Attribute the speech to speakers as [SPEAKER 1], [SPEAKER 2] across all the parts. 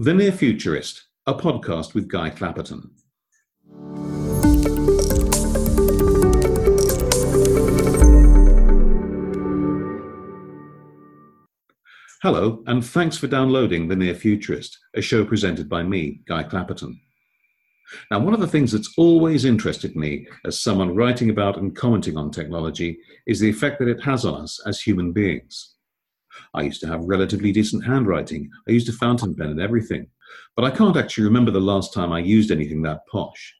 [SPEAKER 1] The Near Futurist, a podcast with Guy Clapperton. Hello, and thanks for downloading The Near Futurist, a show presented by me, Guy Clapperton. Now, one of the things that's always interested me as someone writing about and commenting on technology is the effect that it has on us as human beings. I used to have relatively decent handwriting. I used a fountain pen and everything. But I can't actually remember the last time I used anything that posh.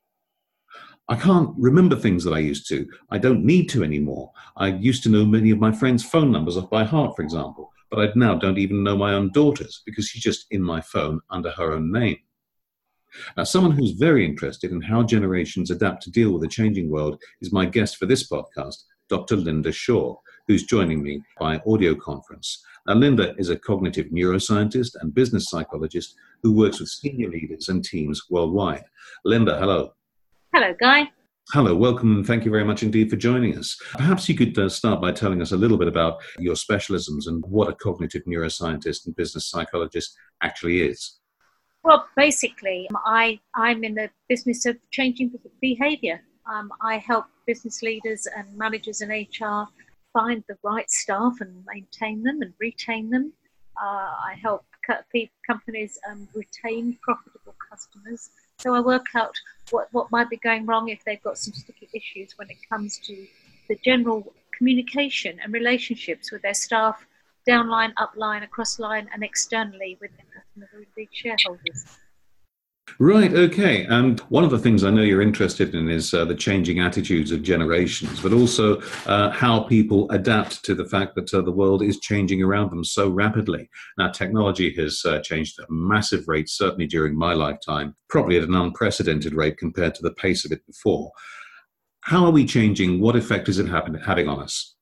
[SPEAKER 1] I can't remember things that I used to. I don't need to anymore. I used to know many of my friends' phone numbers off by heart, for example, but I now don't even know my own daughter's because she's just in my phone under her own name. Now, someone who's very interested in how generations adapt to deal with a changing world is my guest for this podcast, Dr. Lynda Shaw, who's joining me by audio conference. Now, Lynda is a cognitive neuroscientist and business psychologist who works with senior leaders and teams worldwide. Lynda, hello.
[SPEAKER 2] Hello, Guy.
[SPEAKER 1] Hello, welcome, and thank you very much indeed for joining us. Perhaps you could uh, start by telling us a little bit about your specialisms and what a cognitive neuroscientist and business psychologist actually is.
[SPEAKER 2] Well, basically, I, I'm in the business of changing behavior. Um, I help business leaders and managers and HR find the right staff and maintain them and retain them. Uh, I help companies um, retain profitable customers. So I work out what, what might be going wrong if they've got some sticky issues when it comes to the general communication and relationships with their staff, downline, upline, across line, and externally with their customers indeed shareholders.
[SPEAKER 1] Right, okay. And one of the things I know you're interested in is uh, the changing attitudes of generations, but also uh, how people adapt to the fact that uh, the world is changing around them so rapidly. Now, technology has uh, changed at a massive rate, certainly during my lifetime, probably at an unprecedented rate compared to the pace of it before. How are we changing? What effect is it having on us?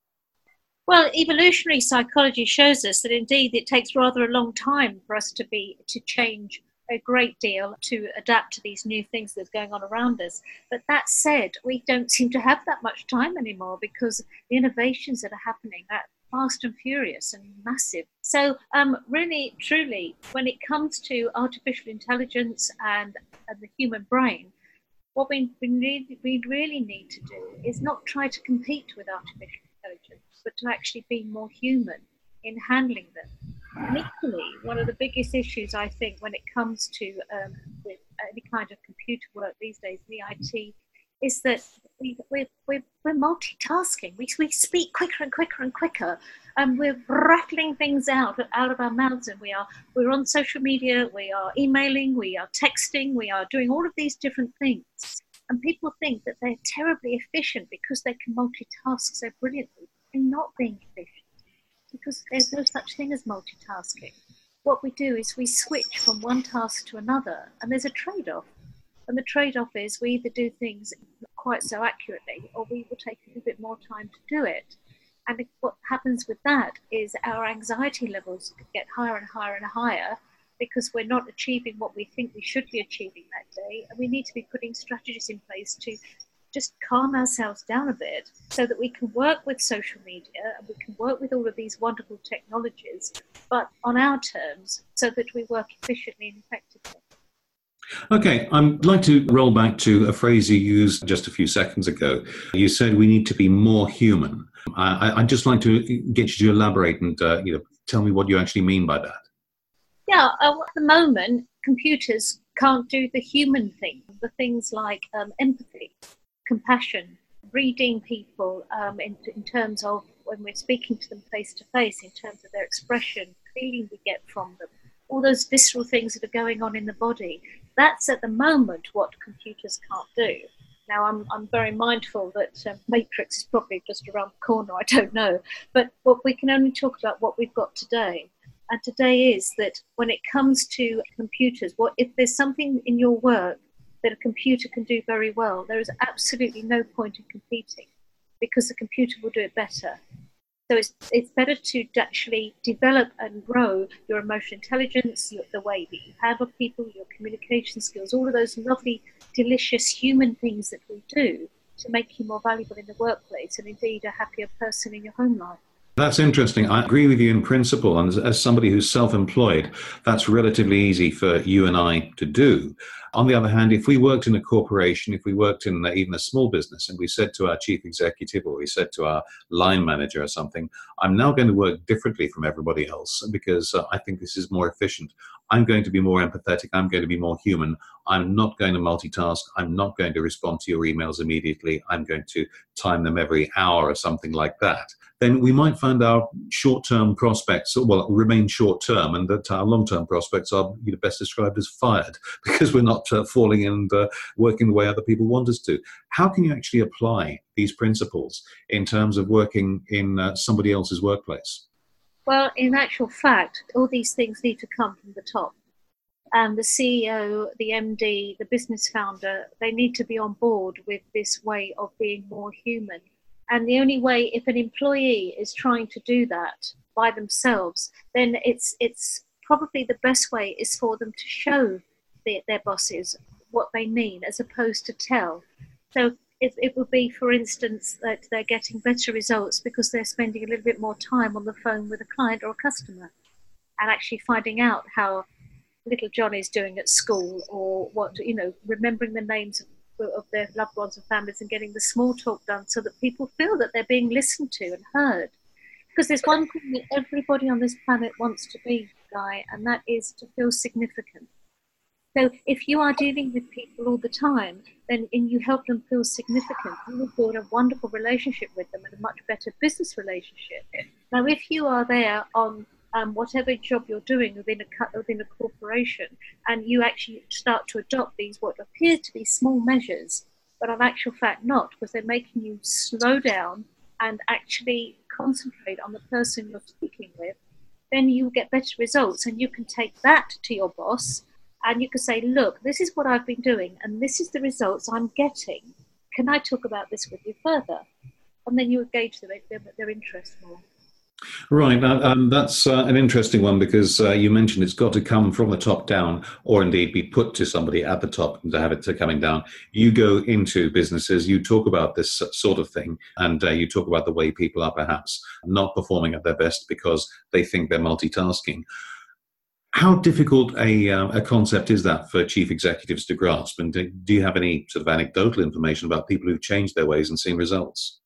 [SPEAKER 2] Well, evolutionary psychology shows us that indeed it takes rather a long time for us to be to change a great deal to adapt to these new things that's going on around us. But that said, we don't seem to have that much time anymore because the innovations that are happening are fast and furious and massive. So, um, really, truly, when it comes to artificial intelligence and, and the human brain, what we, we, need, we really need to do is not try to compete with artificial intelligence, but to actually be more human in handling them and equally, one of the biggest issues I think when it comes to um, any kind of computer work these days, the IT, is that we, we're, we're, we're multitasking. We, we speak quicker and quicker and quicker, and we're rattling things out out of our mouths. And we are we're on social media, we are emailing, we are texting, we are doing all of these different things. And people think that they're terribly efficient because they can multitask so brilliantly. They're not being efficient because there's no such thing as multitasking. What we do is we switch from one task to another, and there's a trade off. And the trade off is we either do things quite so accurately or we will take a little bit more time to do it. And what happens with that is our anxiety levels get higher and higher and higher because we're not achieving what we think we should be achieving that day. And we need to be putting strategies in place to just calm ourselves down a bit so that we can work with social media and we can work with all of these wonderful technologies, but on our terms so that we work efficiently and effectively.
[SPEAKER 1] Okay, I'd like to roll back to a phrase you used just a few seconds ago. You said we need to be more human. I, would just like to get you to elaborate and uh, you know, tell me what you actually mean by that.
[SPEAKER 2] Yeah, uh, at the moment, computers can't do the human thing, the things like um, empathy compassion, reading people um, in, in terms of when we're speaking to them face to face, in terms of their expression, feeling we get from them, all those visceral things that are going on in the body. That's at the moment what computers can't do. Now, I'm, I'm very mindful that um, Matrix is probably just around the corner, I don't know. But what we can only talk about what we've got today. And today is that when it comes to computers, what if there's something in your work that a computer can do very well, there is absolutely no point in competing because the computer will do it better. So it's, it's better to actually develop and grow your emotional intelligence, your, the way that you handle people, your communication skills, all of those lovely, delicious human things that we do to make you more valuable in the workplace and indeed a happier person in your home life.
[SPEAKER 1] That's interesting. I agree with you in principle. And as, as somebody who's self employed, that's relatively easy for you and I to do. On the other hand, if we worked in a corporation, if we worked in even a small business, and we said to our chief executive or we said to our line manager or something, I'm now going to work differently from everybody else because uh, I think this is more efficient. I'm going to be more empathetic. I'm going to be more human. I'm not going to multitask. I'm not going to respond to your emails immediately. I'm going to time them every hour or something like that then we might find our short-term prospects, well, remain short-term, and that our long-term prospects are best described as fired because we're not uh, falling and uh, working the way other people want us to. How can you actually apply these principles in terms of working in uh, somebody else's workplace?
[SPEAKER 2] Well, in actual fact, all these things need to come from the top. And the CEO, the MD, the business founder, they need to be on board with this way of being more human and the only way, if an employee is trying to do that by themselves, then it's it's probably the best way is for them to show the, their bosses what they mean, as opposed to tell. So it, it would be, for instance, that they're getting better results because they're spending a little bit more time on the phone with a client or a customer, and actually finding out how little John is doing at school, or what you know, remembering the names of of their loved ones and families and getting the small talk done so that people feel that they're being listened to and heard. Because there's one thing that everybody on this planet wants to be, Guy, and that is to feel significant. So if you are dealing with people all the time, then and you help them feel significant, you will build a wonderful relationship with them and a much better business relationship. Now, if you are there on um, whatever job you're doing within a within a corporation, and you actually start to adopt these what appear to be small measures, but in actual fact not, because they're making you slow down and actually concentrate on the person you're speaking with, then you get better results, and you can take that to your boss, and you can say, look, this is what I've been doing, and this is the results I'm getting. Can I talk about this with you further? And then you engage them, their, their interest more.
[SPEAKER 1] Right, um, that's uh, an interesting one because uh, you mentioned it's got to come from the top down, or indeed be put to somebody at the top to have it to coming down. You go into businesses, you talk about this sort of thing, and uh, you talk about the way people are perhaps not performing at their best because they think they're multitasking. How difficult a, uh, a concept is that for chief executives to grasp? And do, do you have any sort of anecdotal information about people who've changed their ways and seen results?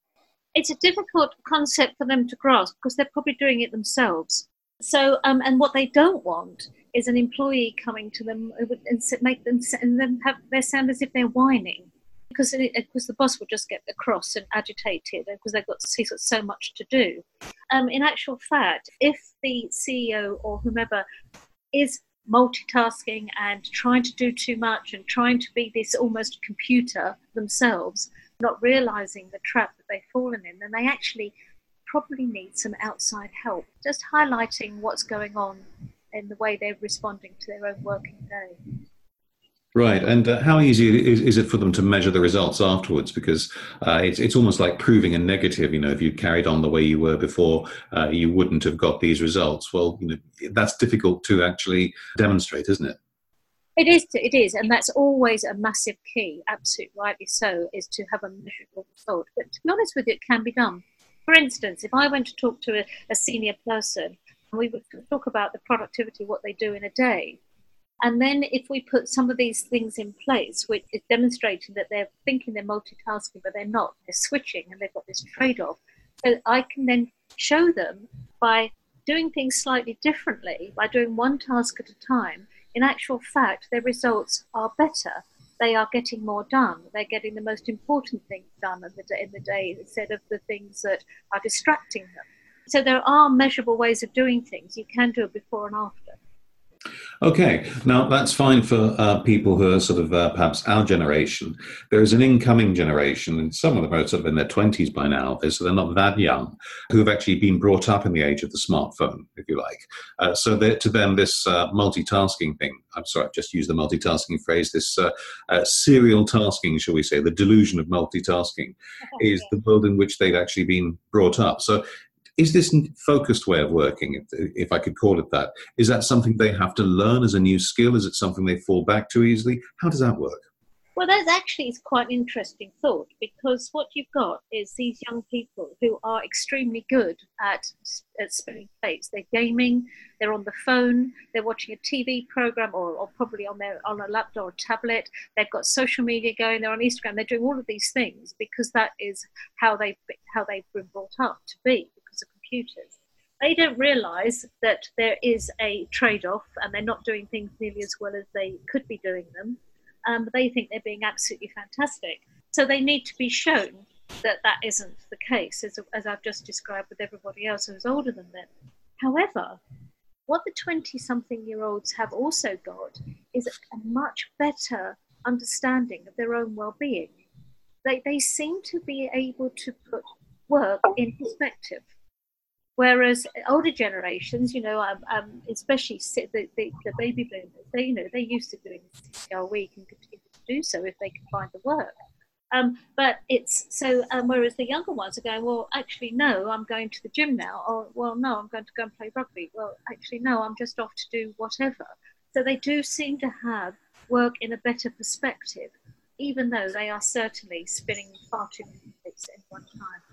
[SPEAKER 2] it's a difficult concept for them to grasp because they're probably doing it themselves. So, um, and what they don't want is an employee coming to them and make them and then have they sound as if they're whining because because the boss will just get cross and agitated because they've got he's got so much to do. Um, in actual fact, if the CEO or whomever is multitasking and trying to do too much and trying to be this almost computer themselves, not realizing the trap that they've fallen in, then they actually probably need some outside help. Just highlighting what's going on in the way they're responding to their own working day.
[SPEAKER 1] Right, and uh, how easy is, is, it for them to measure the results afterwards? Because uh, it's it's almost like proving a negative. You know, if you carried on the way you were before, uh, you wouldn't have got these results. Well, you know, that's difficult to actually demonstrate, isn't it?
[SPEAKER 2] It is, it is, and that's always a massive key. Absolutely rightly so, is to have a measurable result. But to be honest with you, it can be done. For instance, if I went to talk to a, a senior person, and we would talk about the productivity, what they do in a day, and then if we put some of these things in place, which is demonstrating that they're thinking they're multitasking, but they're not, they're switching and they've got this trade off. So I can then show them by doing things slightly differently, by doing one task at a time, in actual fact, their results are better. They are getting more done. They're getting the most important things done in the, day, in the day instead of the things that are distracting them. So there are measurable ways of doing things. You can do it before and after.
[SPEAKER 1] Okay, now that's fine for uh, people who are sort of uh, perhaps our generation. There is an incoming generation, and some of them are sort of in their 20s by now, so they're not that young, who have actually been brought up in the age of the smartphone, if you like. Uh, so to them, this uh, multitasking thing, I'm sorry, I've just used the multitasking phrase, this uh, uh, serial tasking, shall we say, the delusion of multitasking, is the world in which they've actually been brought up. So is this focused way of working, if, if, I could call it that, is that something they have to learn as a new skill? Is it something they fall back to easily? How does that work?
[SPEAKER 2] Well, that actually is quite an interesting thought because what you've got is these young people who are extremely good at, at spinning plates. They're gaming, they're on the phone, they're watching a TV program or, or probably on their on a laptop or tablet. They've got social media going, they're on Instagram, they're doing all of these things because that is how they how they've been brought up to be computers they don't realize that there is a trade off and they're not doing things nearly as well as they could be doing them um, they think they're being absolutely fantastic. So they need to be shown that that isn't the case, as, as I've just described with everybody else who's older than them. However, what the 20 something year olds have also got is a much better understanding of their own well being. They, they seem to be able to put work in perspective. Whereas older generations, you know, um, um, especially the, the, the, baby boomers, they, you know, they're used to doing 60 hour week and continue to do so if they can find the work. Um, but it's so, um, whereas the younger ones are going, well, actually, no, I'm going to the gym now. Or, well, no, I'm going to go and play rugby. Well, actually, no, I'm just off to do whatever. So they do seem to have work in a better perspective, even though they are certainly spinning far too many plates at one time.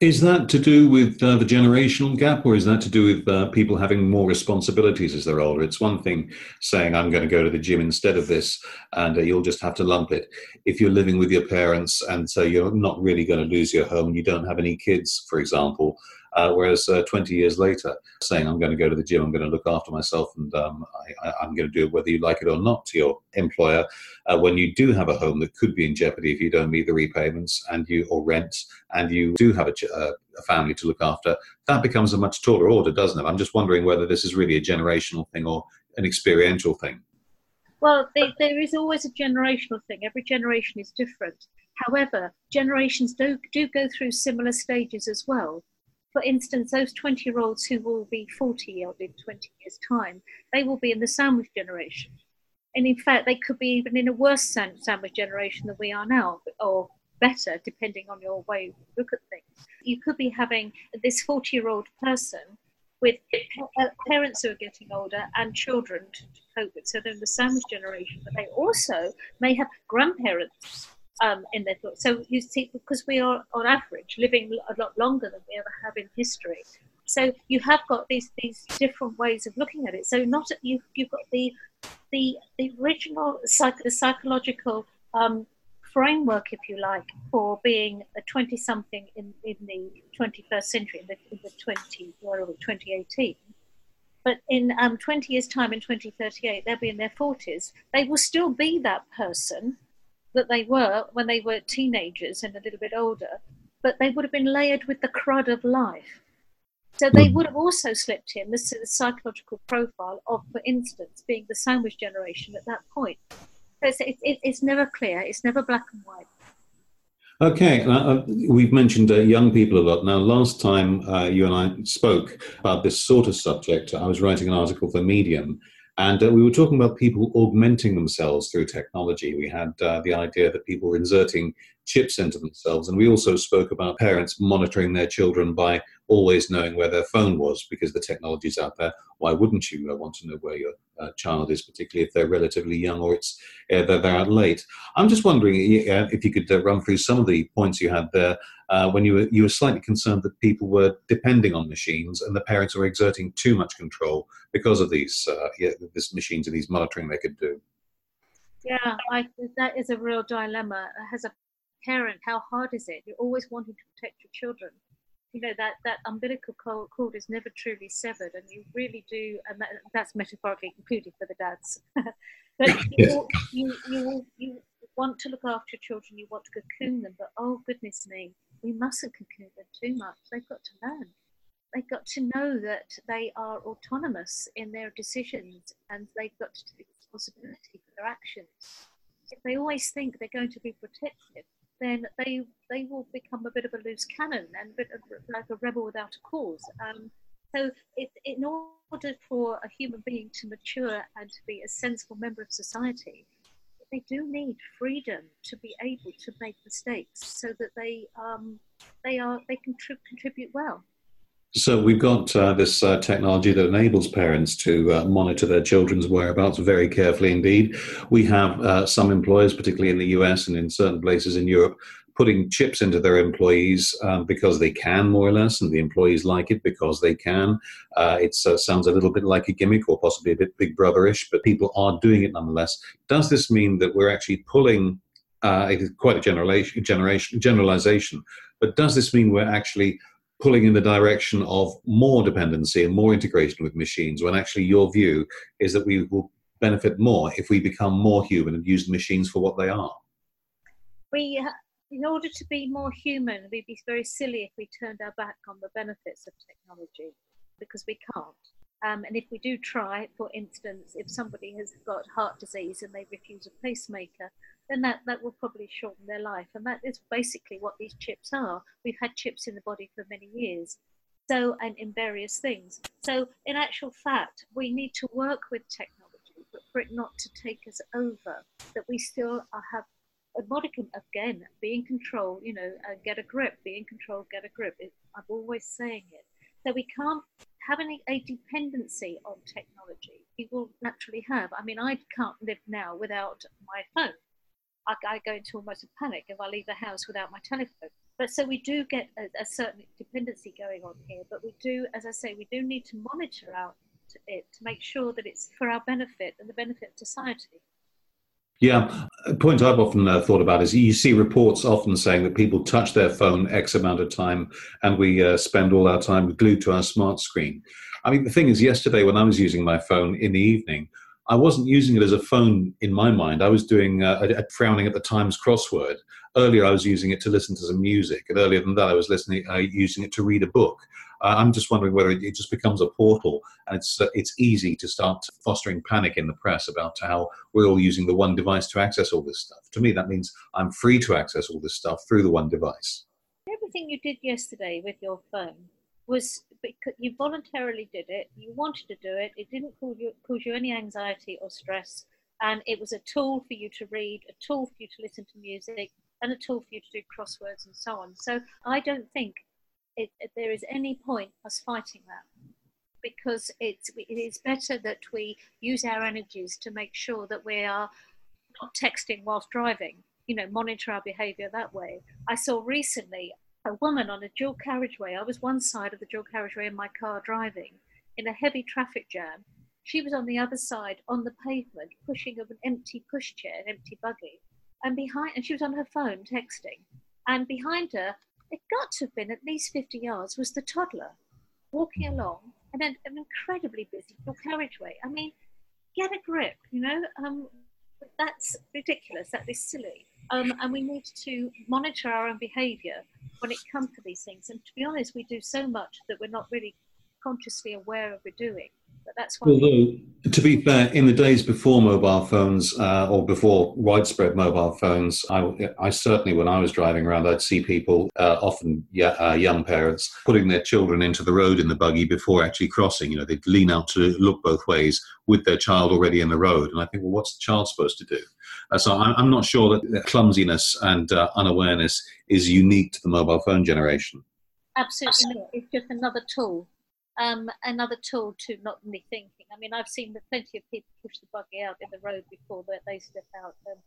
[SPEAKER 1] Is that to do with uh, the generational gap, or is that to do with uh, people having more responsibilities as they're older? It's one thing saying, I'm going to go to the gym instead of this, and uh, you'll just have to lump it. If you're living with your parents and so you're not really going to lose your home, you don't have any kids, for example, uh, whereas uh, 20 years later, saying, I'm going to go to the gym, I'm going to look after myself, and um, I, am going to do it whether you like it or not to your employer, uh, when you do have a home that could be in jeopardy if you don't meet the repayments and you or rent, and you do have a, uh, a family to look after, that becomes a much taller order, doesn't it? I'm just wondering whether this is really a generational thing or an experiential thing.
[SPEAKER 2] Well, they, there is always a generational thing. Every generation is different. However, generations do, do go through similar stages as well for instance, those 20 year olds who will be 40 in 20 years' time, they will be in the sandwich generation. And in fact, they could be even in a worse sandwich generation than we are now, or better, depending on your way you look at things. You could be having this 40 year old person with parents who are getting older and children to cope with. So they're in the sandwich generation, but they also may have grandparents um, in their thoughts. So you see, because we are on average living a lot longer than we ever have in history, so you have got these these different ways of looking at it. So not you you've got the the the original psych, the psychological um, framework, if you like, for being a 20 something in, in the 21st century, in the, in the 20, or 2018. But in um, 20 years' time, in 2038, they'll be in their 40s. They will still be that person that they were when they were teenagers and a little bit older, but they would have been layered with the crud of life. So they would have also slipped in the, the psychological profile of, for instance, being the sandwich generation at that point. So it's, it, it's never clear, it's never black and white.
[SPEAKER 1] Okay, uh, uh, we've mentioned uh, young people a lot. Now, last time uh, you and I spoke about this sort of subject, I was writing an article for Medium, and uh, we were talking about people augmenting themselves through technology. We had uh, the idea that people were inserting chips into themselves. And we also spoke about parents monitoring their children by always knowing where their phone was because the technology's out there. Why wouldn't you want to know where your uh, child is, particularly if they're relatively young or it's uh, they're, they're out late? I'm just wondering if you could uh, run through some of the points you had there uh, when you were you were slightly concerned that people were depending on machines and the parents were exerting too much control because of these yeah, this machines and these monitoring they could do.
[SPEAKER 2] Yeah, I, that is a real dilemma. As a parent, how hard is it? You're always wanting to protect your children. You know that that umbilical cord is never truly severed, and you really do. And that, that's metaphorically included for the dads. but you, you, you you want to look after your children. You want to cocoon them, but oh goodness me, we mustn't cocoon them too much. They've got to learn. They've got to know that they are autonomous in their decisions, and they've got to take responsibility for their actions. If they always think they're going to be protected, then they they will become a bit of a loose cannon and a bit of, like a rebel without a cause. Um, so, it, in order for a human being to mature and to be a sensible member of society, they do need freedom to be able to make mistakes, so that they um, they are they can tri- contribute well.
[SPEAKER 1] So we've got uh, this uh, technology that enables parents to uh, monitor their children's whereabouts very carefully indeed. We have uh, some employers, particularly in the US and in certain places in Europe, putting chips into their employees um, because they can, more or less, and the employees like it because they can. Uh, it uh, sounds a little bit like a gimmick or possibly a bit big brotherish, but people are doing it nonetheless. Does this mean that we're actually pulling? Uh, it is quite a generation, generation, generalization, but does this mean we're actually pulling in the direction of more dependency and more integration with machines when actually your view is that we will benefit more if we become more human and use the machines for what they are?
[SPEAKER 2] We in order to be more human, we'd be very silly if we turned our back on the benefits of technology because we can't. Um, and if we do try, for instance, if somebody has got heart disease and they refuse a pacemaker, then that, that will probably shorten their life. And that is basically what these chips are. We've had chips in the body for many years. So, and in various things. So, in actual fact, we need to work with technology, but for it not to take us over, that we still have a modicum again, be in control, you know, uh, get a grip, be in control, get a grip. It, I'm always saying it. So we can't have any, a dependency on technology. We will naturally have. I mean, I can't live now without my phone. I, I go into almost a panic if I leave the house without my telephone. But so we do get a, a certain dependency going on here. But we do, as I say, we do need to monitor out it to make sure that it's for our benefit and the benefit of society.
[SPEAKER 1] Yeah, a point I've often uh, thought about is you see reports often saying that people touch their phone X amount of time and we uh, spend all our time glued to our smart screen. I mean, the thing is, yesterday when I was using my phone in the evening, I wasn't using it as a phone in my mind. I was doing uh, a, a frowning at the Times crossword. Earlier, I was using it to listen to some music, and earlier than that, I was listening, uh, using it to read a book. Uh, I'm just wondering whether it, it, just becomes a portal, and it's uh, it's easy to start fostering panic in the press about how we're all using the one device to access all this stuff. To me, that means I'm free to access all this stuff through the one device.
[SPEAKER 2] Everything you did yesterday with your phone was because you voluntarily did it, you wanted to do it, it didn't cause you, cause you any anxiety or stress, and it was a tool for you to read, a tool for you to listen to music, and a tool for you to do crosswords and so on. So I don't think it, there is any point us fighting that because it's it is better that we use our energies to make sure that we are not texting whilst driving you know monitor our behavior that way i saw recently a woman on a dual carriageway i was one side of the dual carriageway in my car driving in a heavy traffic jam she was on the other side on the pavement pushing an empty pushchair an empty buggy and behind and she was on her phone texting and behind her it got to have been at least 50 yards, was the toddler walking along and an, an incredibly busy dual carriageway. I mean, get a grip, you know? Um, that's ridiculous. That is silly. Um, and we need to monitor our own behaviour when it comes to these things. And to be honest, we do so much that we're not really consciously aware of we're doing. That's why.
[SPEAKER 1] Although, to be fair, in the days before mobile phones uh, or before widespread mobile phones, I, I, certainly, when I was driving around, I'd see people, uh, often uh, young parents, putting their children into the road in the buggy before actually crossing. You know, they'd lean out to look both ways with their child already in the road. And I think, well, what's the child supposed to do? Uh, so I'm, I'm, not sure that clumsiness and uh, unawareness is unique to the mobile phone generation.
[SPEAKER 2] Absolutely. It's just another tool um, another tool to not only thinking. I mean, I've seen plenty of people push the buggy out in the road before that they step out. Um,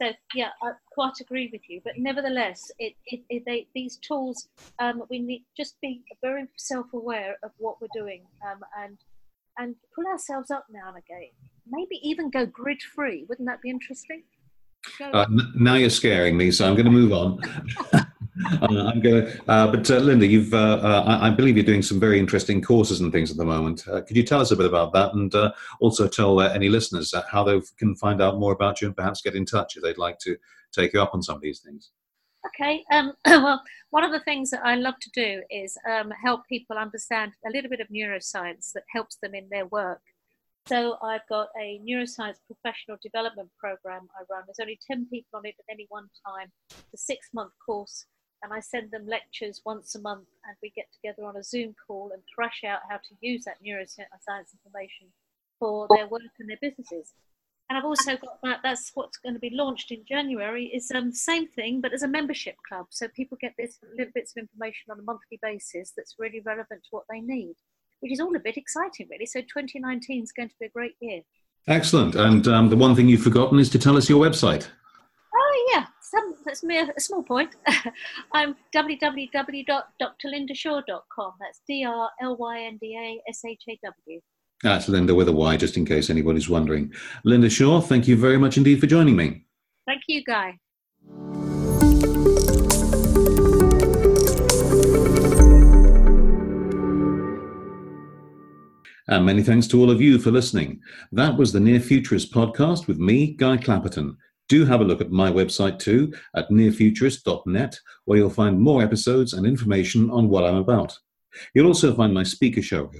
[SPEAKER 2] so yeah, I quite agree with you. But nevertheless, it, it, it they, these tools, um, we need just be very self-aware of what we're doing um, and and pull ourselves up now and again. Maybe even go grid-free. Wouldn't that be interesting?
[SPEAKER 1] Uh, now you're scaring me, so I'm going to move on. uh, I'm going to, uh, but uh, Lynda, you've, I, I, believe you're doing some very interesting courses and things at the moment. could you tell us a bit about that, and also tell any listeners how they can find out more about you and perhaps get in touch if they'd like to take you up on some of these things?
[SPEAKER 2] Okay. Um, well, one of the things that I love to do is um, help people understand a little bit of neuroscience that helps them in their work. So I've got a neuroscience professional development program I run. There's only 10 people on it at any one time. It's a six month course and I send them lectures once a month, and we get together on a Zoom call and thrash out how to use that neuroscience information for their work and their businesses. And I've also got that. That's what's going to be launched in January. Is um same thing, but as a membership club, so people get this little bits of information on a monthly basis that's really relevant to what they need, which is all a bit exciting, really. So 2019 is going to be a great year.
[SPEAKER 1] Excellent. And um, the one thing you've forgotten is to tell us your website.
[SPEAKER 2] Oh yeah, Some, that's mere, a small point. I'm www.drlyndashaw.com. That's D R L Y N D A S H A W.
[SPEAKER 1] That's Lynda with a Y, just in case anybody's wondering. Lynda Shaw, thank you very much indeed for joining me.
[SPEAKER 2] Thank you, Guy.
[SPEAKER 1] And many thanks to all of you for listening. That was the Near Futurist podcast with me, Guy Clapperton. Do have a look at my website too at nearfuturist.net, where you'll find more episodes and information on what I'm about. You'll also find my speaker show.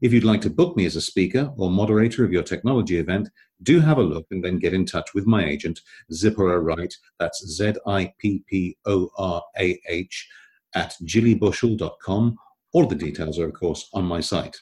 [SPEAKER 1] If you'd like to book me as a speaker or moderator of your technology event, do have a look and then get in touch with my agent, Zipporah Wright. That's Z I P P O R A H at jillybushell.com. All the details are, of course, on my site.